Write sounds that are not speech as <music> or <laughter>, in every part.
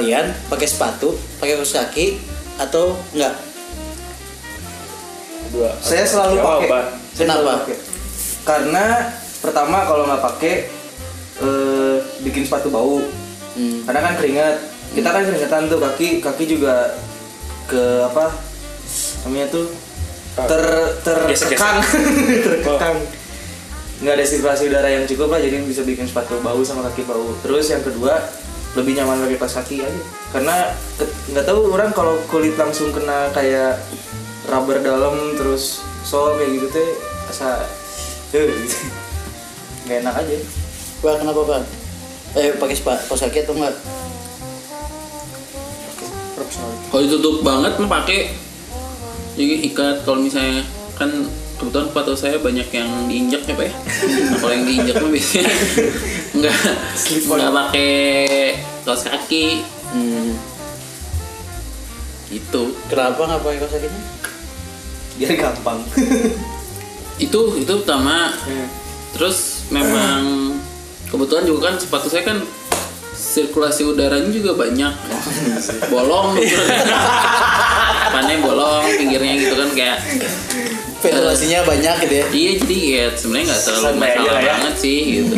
kalian pakai sepatu, pakai kaos kaki atau enggak? Dua. Saya selalu pakai. Kenapa? pakai. Karena pertama kalau nggak pakai eh, bikin sepatu bau. Hmm. Karena kan keringat. Kita kan keringetan tuh kaki kaki juga ke apa namanya tuh ter terkekang <laughs> terkekang nggak ada sirkulasi udara yang cukup lah jadi bisa bikin sepatu bau sama kaki bau terus yang kedua lebih nyaman pakai kaos kaki aja karena nggak tahu orang kalau kulit langsung kena kayak rubber dalam terus sol kayak gitu teh asa eh, <laughs> nggak enak aja Bang, kenapa bang? Eh pakai sepatu kaos kaki atau enggak? Kalau ditutup banget mah pakai jadi ikat kalau misalnya kan kebetulan sepatu saya banyak yang diinjak ya pak ya. Nah, kalau yang diinjak mah biasanya <laughs> nggak nggak pakai kaos kaki. Hmm. itu Kenapa nggak pakai kaos kakinya? biar gampang. <laughs> Itu itu pertama. Terus memang kebetulan juga kan sepatu saya kan sirkulasi udaranya juga banyak. <laughs> Bolong pannya bolong pinggirnya gitu kan kayak Ventilasinya banyak gitu ya. iya jadi ya sebenarnya nggak terlalu aja masalah lah ya. banget sih gitu.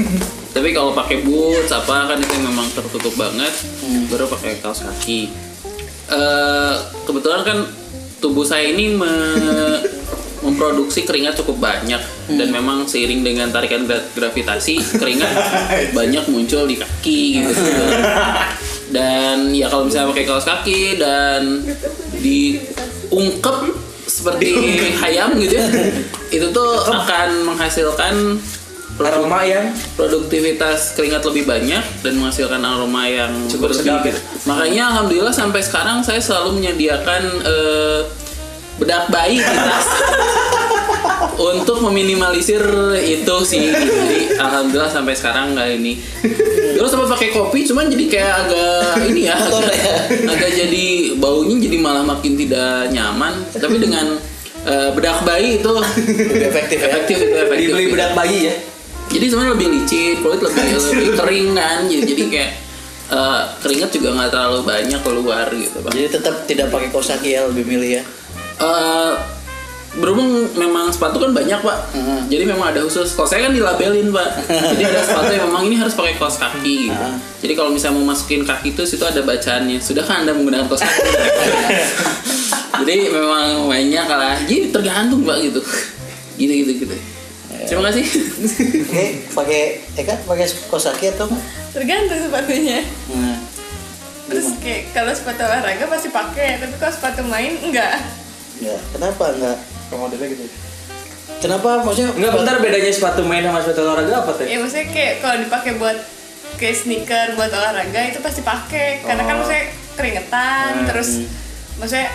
Tapi kalau pakai boots apa kan itu memang tertutup banget baru pakai kaos kaki. Eh, kebetulan kan tubuh saya ini me- memproduksi keringat cukup banyak. Dan memang seiring dengan tarikan gra- gravitasi keringat <laughs> banyak muncul di kaki gitu. <laughs> Dan ya kalau misalnya pakai kaos kaki dan diungkep seperti hayam gitu ya. <laughs> Itu tuh akan menghasilkan aroma yang produktivitas keringat lebih banyak dan menghasilkan aroma yang Cukup sedap. gitu. Makanya alhamdulillah sampai sekarang saya selalu menyediakan eh, bedak bayi di tas <laughs> untuk meminimalisir itu sih. Jadi alhamdulillah sampai sekarang nggak ini. Terus sama pakai kopi cuman jadi kayak agak ini ya, agak, ya. agak jadi baunya jadi malah makin tidak nyaman. Tapi dengan eh, bedak bayi itu Lebih efektif ya. efektif itu efektif. dibeli gitu bedak bayi ya jadi sebenarnya lebih licin kulit lebih lebih kering kan jadi, jadi kayak eh, keringat juga nggak terlalu banyak keluar gitu pak Jadi tetap tidak pakai kaos kaki ya lebih milih ya. Eh, berhubung memang sepatu kan banyak pak. Hmm. jadi memang ada khusus. Kalau saya kan dilabelin pak. <laughs> Jadi ada sepatu yang memang ini harus pakai kaos kaki. Gitu. Ah. jadi kalau misalnya mau masukin kaki itu situ ada bacaannya. Sudah kan anda menggunakan kaos kaki? <laughs> Jadi memang banyak lah. Jadi tergantung pak gitu. Gitu gitu gitu. Terima kasih. Oke, pakai Eka pakai kaos kaki atau tergantung sepatunya. Nah, terus kayak kalau sepatu olahraga pasti pakai tapi kalau sepatu main enggak. Enggak. Kenapa enggak? Modelnya gitu Kenapa maksudnya? Enggak bentar bedanya sepatu main sama sepatu olahraga apa teh? ya maksudnya kayak kalau dipakai buat kayak sneaker buat olahraga itu pasti pakai karena kan Oh. maksudnya keringetan Hmm. terus maksudnya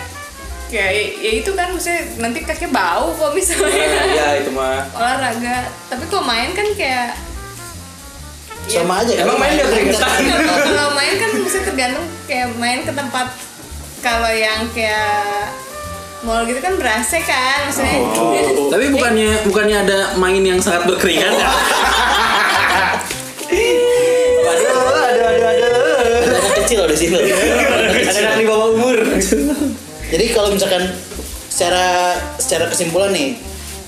kayak ya, ya itu kan maksudnya nanti kaki bau kok misalnya ya itu mah. <laughs> olahraga tapi kalau main kan kayak ya, Sama aja kan? Emang main nggak keringetan? kalau main kan mesti tergantung kayak main ke tempat kalau yang kayak mall gitu kan berasa kan maksudnya Oh. Tapi bukannya bukannya ada main yang sangat berkeringat ya? Ada anak kecil loh di sini. Ada anak di bawah umur. Jadi kalau misalkan secara secara kesimpulan nih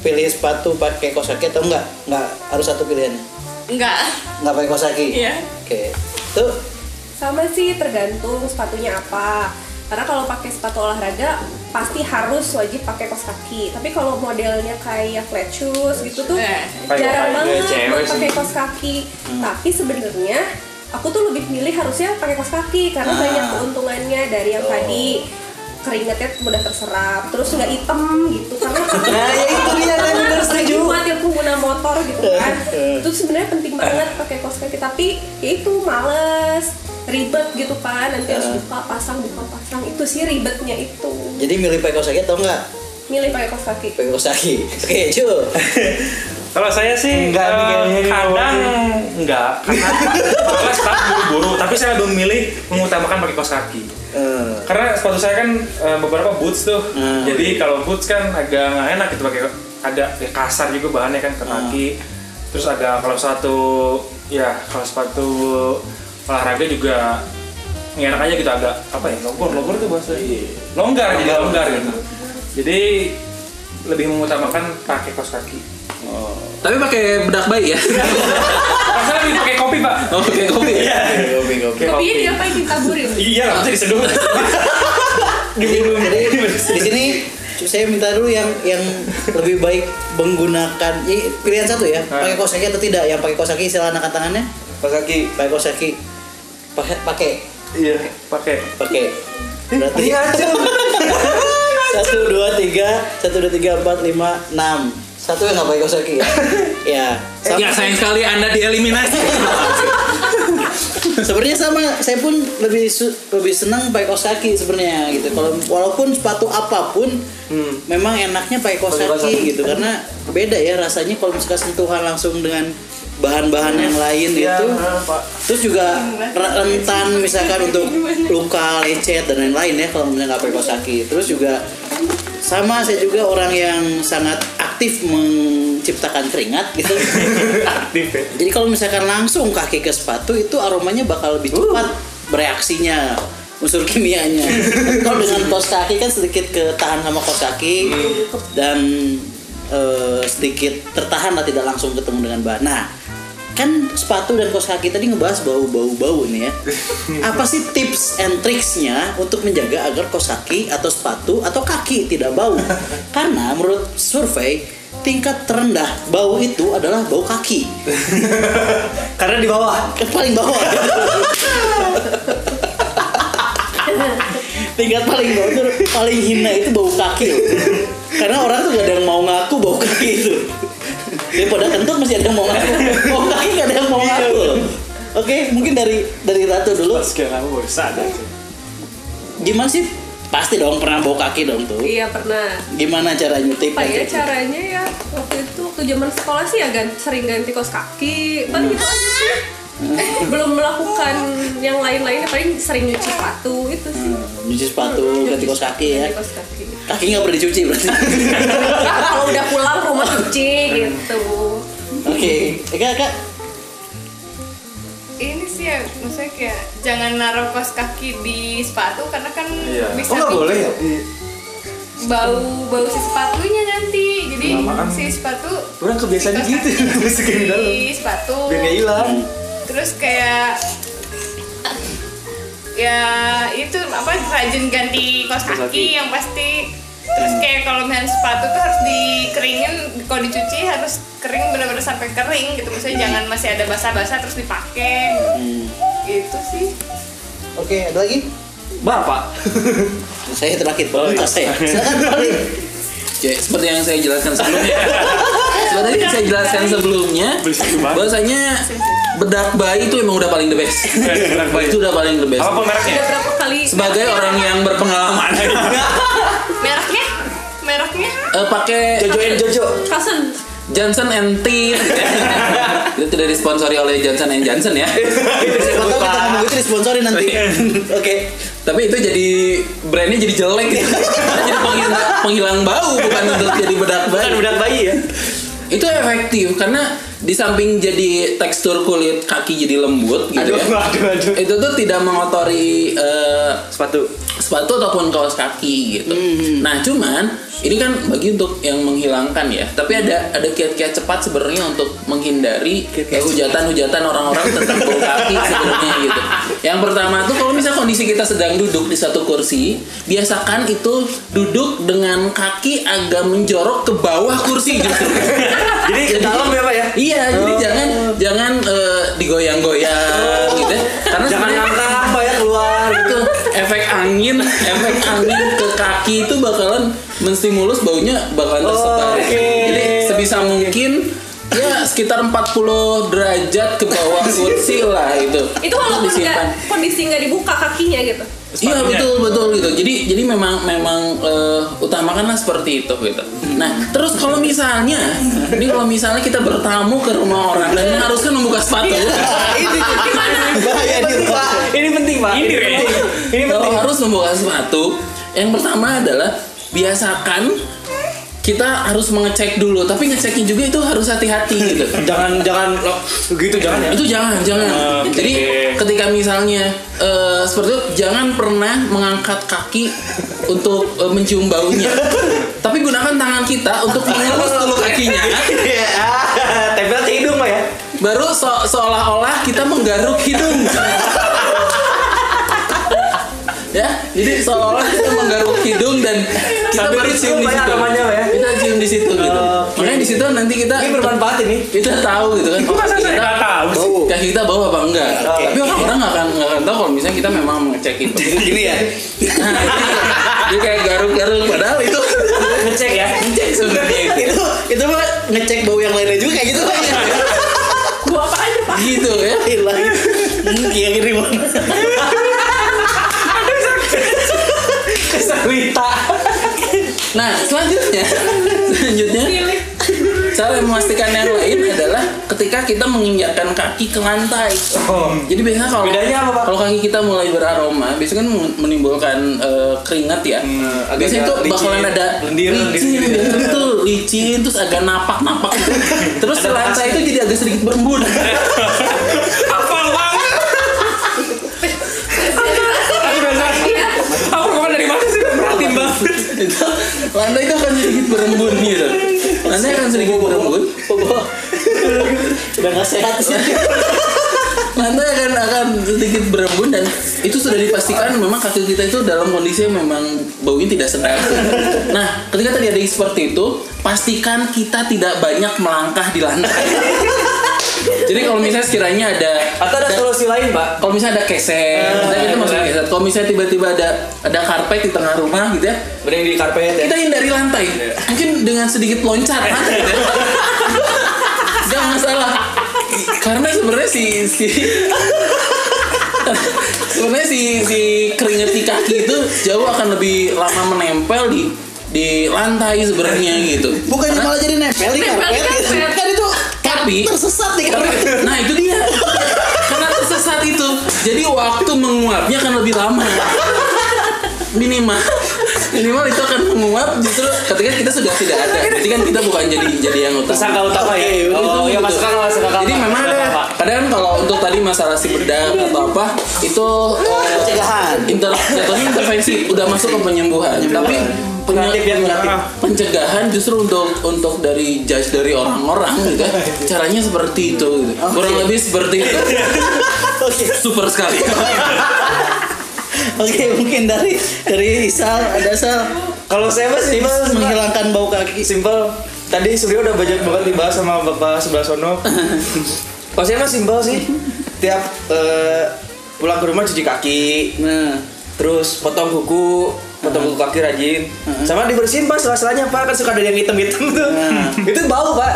pilih sepatu pakai kaos kaki atau enggak? Enggak harus satu pilihannya. enggak Enggak pakai kaos kaki. Iya. Oke. Tuh Sama sih tergantung sepatunya apa. Karena kalau pakai sepatu olahraga pasti harus wajib pakai kaos kaki. Tapi kalau modelnya kayak flat shoes gitu tuh Eh, jarang banget buat sih. pakai kaos kaki. Tapi sebenarnya aku tuh lebih milih harusnya pakai kaos kaki karena Ah. banyak keuntungannya dari yang tadi keringatnya mudah terserap terus nggak hitam gitu karena <laughs> Nah, ya itu dia, saya bener Apalagi setuju. buat yang pengguna motor gitu kan <laughs> itu sebenarnya penting banget pakai kaos kaki tapi ya itu males ribet gitu kan nanti harus buka pasang buka pasang. Itu sih ribetnya itu. Jadi milih pakai kaos kaki atau enggak? milih pakai kaos kaki Pakai kaos kaki. <laughs> Oke, cu. <laughs> Kalau saya sih Enggak, nih, ini kadang enggak karena malas tak buru-buru tapi saya lebih memilih mengutamakan pakai kaos kaki Eh, karena sepatu saya kan eh, beberapa boots tuh. Hmm. jadi kalau boots kan agak nggak enak gitu pakai agak ya, kasar juga bahannya kan ke kaki terus agak kalau sepatu ya kalau sepatu olahraga juga nggak enak aja gitu agak apa ya longgar longgar tuh bahasa longgar jadi longgar. gitu. Jadi lebih mengutamakan pakai kaos kaki. Tapi pakai bedak bayi ya. Masa lebih pakai kopi pak. Oh, pakai kopi. Iya, Gobi, gobi. Kopinya diapain ditaburin? iya lah bisa diseduh Jadi di sini saya minta dulu yang yang lebih baik menggunakan ya, pilihan satu ya. Pakai kaos kaki atau tidak? Yang pakai kaos kaki istilah anak tangannya. Pas kaki. pakai kaos kaki pakai pakai. Iya pakai. Pakai. Berarti Iya aja. <laughs> satu dua tiga. Satu dua tiga empat lima enam. Satu yang <laughs> nggak pakai kaos kaki ya. Ya sama, Ya sayang sekali Anda dieliminasi. <laughs> sebenarnya sama saya pun lebih su- lebih senang pakai kaos kaki sebenarnya gitu. Kalau walaupun sepatu apa pun memang enaknya pakai kaos kaki kaki. gitu. Karena beda ya rasanya kalau misalkan sentuhan langsung dengan bahan-bahan yang lain Iya, itu Pak. terus juga re- rentan misalkan untuk luka lecet dan lain-lain ya kalau misalnya nggak pakai kaki terus juga sama saya juga orang yang sangat aktif menciptakan keringat gitu <laughs> aktif ya jadi kalau misalkan langsung kaki ke sepatu itu aromanya bakal lebih cepat bereaksinya unsur kimianya. <laughs> kalau dengan kaos kaki kan sedikit ketahan sama kaos kaki dan eh, sedikit tertahan lah tidak langsung ketemu dengan bahan. Nah, kan sepatu dan kaos kaki tadi ngebahas bau-bau-bau nih ya. <laughs> Apa sih tips and tricksnya untuk menjaga agar kaos kaki atau sepatu atau kaki tidak bau? <laughs> Karena menurut survei tingkat terendah bau itu adalah bau kaki. <laughs> Karena di bawah. Paling bawah. tingkat paling bawah itu paling hina itu bau kaki loh. Karena orang tuh gak ada yang mau ngaku bau kaki itu. Daripada kentut masih ada yang mau ngaku. Bau kaki gak ada yang mau ngaku loh. Oke, mungkin dari dari Ratu dulu. sekarang baru sadar. Gimana sih? Pasti dong pernah bau kaki dong tuh. Iya pernah. Gimana cara nyutik? Apa ya caranya ya waktu itu waktu zaman sekolah sih ya gan- sering ganti kaos kaki. Paling gitu aja sih. <laughs> Belum melakukan yang lain-lainnya paling sering nyuci sepatu itu sih. Nyuci sepatu, ganti kaos kaki ya. Kaos kaki. Kaki nggak pernah dicuci berarti. <laughs> Kalau udah pulang rumah cuci gitu. Oke, Kak, Kak. ini sih ya maksudnya kayak jangan naruh kaos kaki di sepatu karena kan Iya. bisa Oh boleh ya? bau bau si sepatunya nanti jadi Lama-lama. si sepatu Orang kebiasaan si gitu, <laughs> kaki masukin di dalam. di sepatu Biar nggak hilang. Terus kayak ya itu apa rajin ganti kaos kaki kaki. yang pasti terus kayak kalau misalnya sepatu tuh harus dikeringin kalau dicuci harus kering benar-benar sampai kering gitu maksudnya jangan masih ada basah-basah terus dipakai gitu sih Oke, ada lagi? Bapak. <laughs> Saya terakhir, Oh, Pak. iya. saya. Silakan balik. Ya, seperti yang saya jelaskan sebelumnya. <laughs> seperti yang saya jelaskan sebelumnya, bahwasanya bedak bayi itu emang udah paling the best. <laughs> Bedak bayi. itu udah paling the best. Apa mereknya? Udah berapa kali? Sebagai orang yang berpengalaman, <laughs> mereknya mereknya eh, pakai Jojo and Jojo. Cousin. Johnson and Teeth. <laughs> itu tidak disponsori oleh Johnson and Johnson ya. Siapa tahu kita ngomong itu disponsori nanti. Oke. Tapi itu jadi brandnya jadi jelek gitu. jadi penghilang, penghilang bau bukan untuk jadi bedak bayi. Bukan budak bayi ya. Itu efektif karena di samping jadi tekstur kulit kaki jadi lembut gitu Aduh, ya. <laughs> aduh, aduh. Itu tuh tidak mengotori eh, Sepatu. Sepatu ataupun kaos kaki gitu. Nah, cuman ini kan bagi untuk yang menghilangkan ya. Tapi ada ada kiat-kiat cepat sebenarnya untuk menghindari kayak hujatan-hujatan orang-orang tentang bau kaki sebenarnya gitu. Yang pertama tuh kalau misal kondisi kita sedang duduk di satu kursi, biasakan itu duduk dengan kaki agak menjorok ke bawah kursi gitu. <laughs> Jadi ke dalam ya Pak ya? Iya, jadi jangan jangan eh, digoyang-goyang gitu ya. Karena Jangan ngangkat Itu efek angin efek angin ke kaki itu bakalan menstimulus baunya bakalan tersebar Oke. jadi sebisa mungkin ya sekitar 40 derajat ke bawah <laughs> kursi lah itu Itu walaupun disimpan. nggak kondisi nggak dibuka kakinya gitu. Iya betul betul gitu. Jadi jadi memang memang eh, utamakanlah seperti itu gitu. Nah terus kalau misalnya, ini kalau misalnya kita bertamu ke rumah orang dan haruskan membuka sepatu, <laughs> Ini bahaya di rumah. Ini penting Pak. Ini. Ini kalau penting. harus membuka sepatu, yang pertama adalah biasakan kita harus mengecek dulu tapi ngeceknya juga itu harus hati-hati gitu. <laughs> Jangan jangan lo, gitu jangan ya? Itu jangan jangan. Oke. jadi ketika misalnya eh, seperti itu jangan pernah mengangkat kaki untuk eh, mencium baunya. <laughs> Tapi gunakan tangan kita untuk mengelus <laughs> dulu kakinya. Ah, tempel ke hidung ya? Baru se- seolah-olah kita menggaruk hidung ya jadi seolah-olah kita menggaruk hidung dan kita baru cium di ya, situ ya? kita cium di situ gitu makanya di situ nanti kita ini bermanfaat ini kita tahu gitu kan masa kita nggak tahu sih? Bau. kaki kita bau apa enggak tapi orang-orang nggak akan nggak akan tahu kalau misalnya kita memang mengecek <laughs> itu Gini ya. nah, jadi kayak garuk-garuk padahal itu ngecek ya ngecek sebenarnya itu itu itu mah ngecek bau yang lainnya juga kayak gitu Pak. Gua apa aja pak? gitu ya Hilang. Hmm, Yang ini <laughs> Kesalita Nah, selanjutnya, selanjutnya cara memastikan yang lain adalah ketika kita menginjakkan kaki ke lantai. oh. Jadi biasanya kalau Bedanya apa, Pak? kalau kaki kita mulai beraroma, biasanya kan menimbulkan eh, keringat ya. Hmm, agak- biasanya itu bakalan ada Lendir, lendir licin, biasanya itu licin, terus agak napak-napak gitu. <laughs> Terus di lantai itu jadi agak sedikit berembun. <laughs> itu lantai itu akan sedikit berembun gitu. Lantai akan sedikit berembun. Udah nggak sehat sih. lantai akan akan sedikit berembun dan itu sudah dipastikan memang kaki kita itu dalam kondisi yang memang baunya tidak sedap. Nah, ketika terjadi seperti itu, pastikan kita tidak banyak melangkah di lantai. Jadi kalau misalnya sekiranya ada atau ada solusi lain pak kalau misalnya ada keset, kita kita masuk keset. Kalau misalnya tiba-tiba ada ada karpet di tengah rumah gitu ya, berdiri di karpet ya kita hindari lantai. Mungkin dengan sedikit loncatan <laughs> gitu ya. Gak masalah. Karena sebenarnya si si <laughs> sebenarnya si si keringet di kaki itu jauh akan lebih lama menempel di di lantai sebenarnya gitu. Bukannya malah jadi nempel di karpet. Kan itu Tapi tersesat di karpet. <laughs> nah itu dia. Karena tersesat itu, jadi waktu menguapnya akan lebih lama. Minimal minimal itu akan menguap justru ketika kita sudah tidak ada. Jadi kan kita bukan jadi jadi yang utama. tersangka utama ya oh ya masuk akal masuk akal Jadi memang ada kadang kalau untuk tadi masalah si bedak atau apa itu eh, Pencegahan. inter jatuhnya intervensi udah masuk ke penyembuhan. Tapi ya, pencegahan justru untuk untuk dari judge dari orang-orang gitu ya. Caranya seperti itu gitu. Kurang lebih seperti itu. <laughs> Oke. Super sekali. <laughs> Oke, mungkin dari dari Isal ada Sal. Kalau saya mah simpel menghilangkan bau kaki. simpel. Tadi Suryo udah banyak banget dibahas sama bapak sebelah sono. <laughs> Kalau saya mah simpel sih. Tiap eh, pulang ke rumah cuci kaki Nah, terus potong kuku potong kuku kaki rajin. Sama dibersihin pas sela-selanya pak. Kan suka ada yang hitam-hitam tuh. Nah. itu bau pak.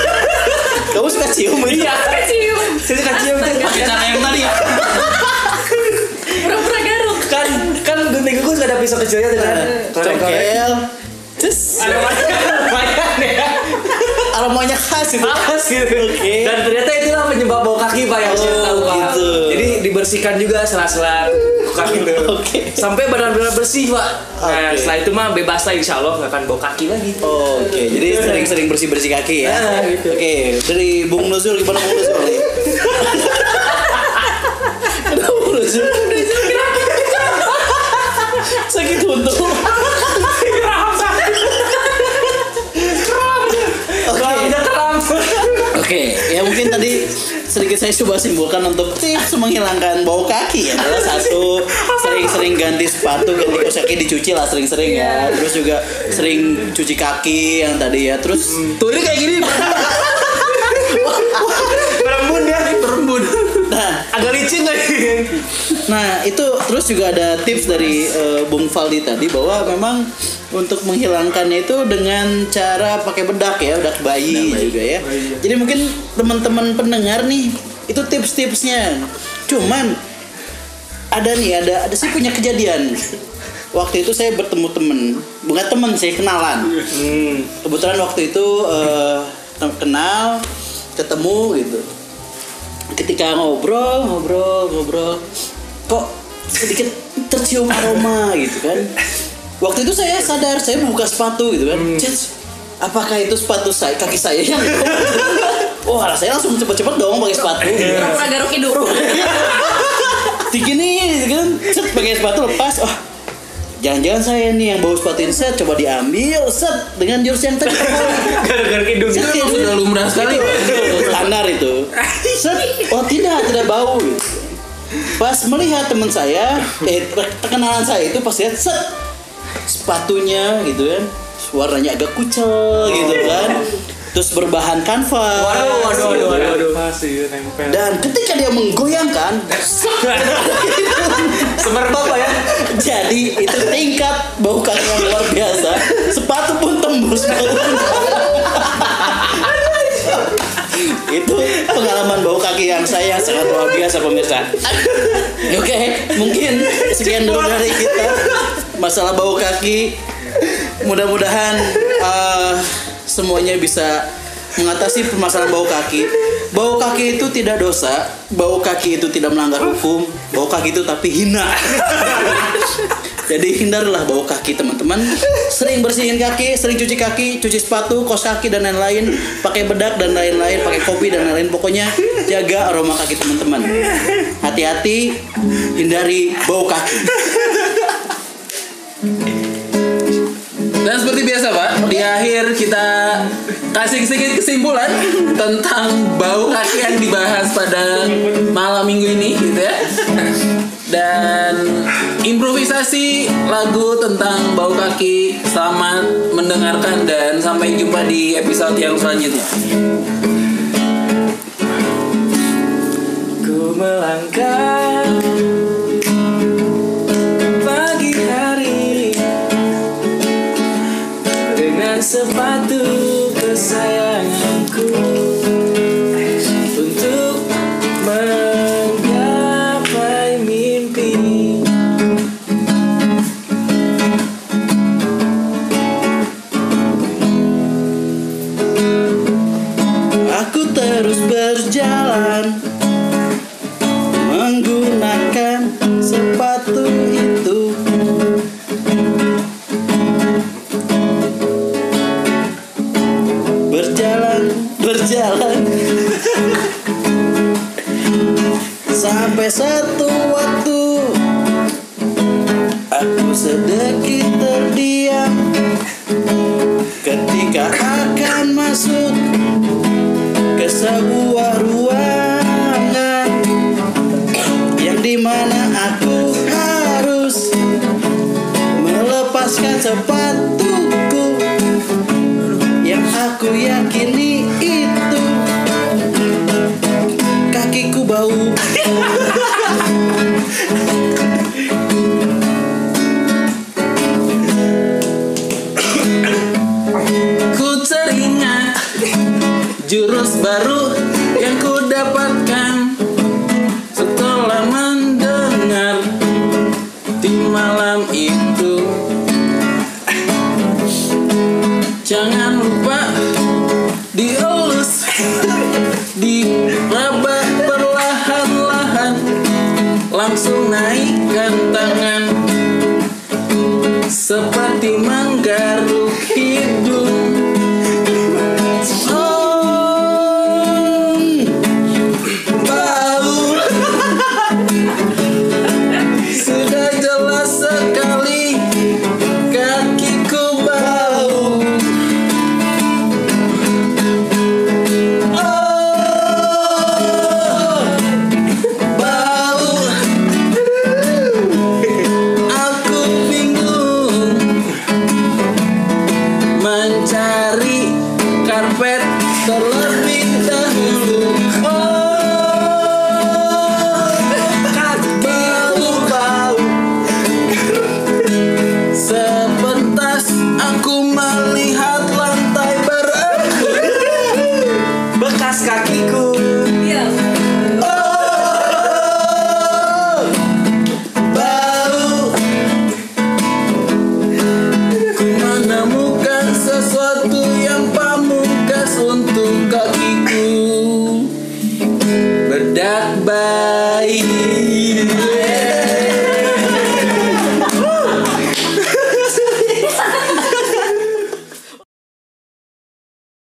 <laughs> Kamu suka cium itu? iya. Cium. saya suka cium Pakai cara yang tadi ya. Pura-pura gunting kuku suka ada pisau kecilnya tuh kan Congkel. Terus Lumayan ya aromanya khas itu. Khas gitu. Dan ternyata itulah penyebab bau kaki pak yang saya Oh, tahu pak. gitu. Jadi dibersihkan juga sela-sela kaki itu. Oke. Sampai benar-benar bersih pak. Nah setelah itu mah bebas lah insya Allah nggak akan bau kaki lagi. Oh, Oke, jadi sering-sering bersih-bersih kaki ya. Ah, gitu. Oke, dari Bung Nuzul gimana Bung Nuzul nih? <laughs> Bung Nuzul? Sedikit saya coba simpulkan untuk tips menghilangkan bau kaki ya adalah satu sering-sering ganti sepatu ganti kaos kaki dicuci lah sering-sering ya terus juga sering cuci kaki yang tadi ya terus tuh ini kayak gini <laughs> Berembun ya. Berembun. nah Agak licin lagi. Nah itu terus juga ada tips dari eh, Bung Faldi tadi bahwa memang untuk menghilangkannya itu dengan cara pakai bedak ya, bedak bayi juga ya. Jadi mungkin teman-teman pendengar nih itu tips-tipsnya. Cuman ada nih ada ada sih punya kejadian. Waktu itu saya bertemu temen, bukan temen sih kenalan. Kebetulan waktu itu tem- kenal, ketemu gitu ketika ngobrol ngobrol ngobrol kok sedikit tercium aroma gitu kan waktu itu saya sadar saya buka sepatu gitu kan Cet, apakah itu sepatu saya kaki saya yang wah saya langsung cepet-cepet dong pakai sepatu gitu. Pura-pura garuk hidup. Gitu kan set pakai sepatu lepas oh jangan-jangan saya nih yang bawa sepatu ini set coba diambil set dengan jurus yang tadi <laughs> Gara-gara hidung. Set, Itu sudah lumrah sekali. itu standar itu set oh tidak tidak bau gitu. pas melihat teman saya eh kenalan saya itu pas lihat set sepatunya gitu kan warnanya agak kucel gitu kan terus berbahan kanvas Waduh, waduh, waduh, waduh, waduh. Pasti nempel. dan ketika dia menggoyangkan Semerbak ya. jadi itu tingkat bau kaki yang luar biasa sepatu pun tembus bau itu pengalaman bau kaki yang saya sangat luar biasa pemirsa. <laughs> Oke mungkin sekian dulu dari kita. Masalah bau kaki mudah-mudahan eh, semuanya bisa mengatasi permasalahan bau kaki. Bau kaki itu tidak dosa bau kaki itu tidak melanggar hukum bau kaki itu tapi hina <laughs> jadi hindarilah bau kaki teman-teman. Sering bersihin kaki sering cuci kaki cuci sepatu kos kaki dan lain-lain. Pakai bedak dan lain-lain pakai kopi dan lain-lain. Pokoknya jaga aroma kaki teman-teman. Hati-hati hindari bau kaki. Dan seperti biasa Pak, di akhir kita kasih sedikit kesimpulan tentang bau kaki yang dibahas pada malam minggu ini gitu ya. Dan improvisasi lagu tentang bau kaki selamat mendengarkan dan sampai jumpa di episode yang selanjutnya. Ku melangkah Berjalan, berjalan. Sampai satu waktu aku sedikit terdiam. Ketika akan masuk ke sebuah ruangan yang di mana aku harus melepaskan sepatuku yakini itu. Kakiku bau. Ku teringat jurus baru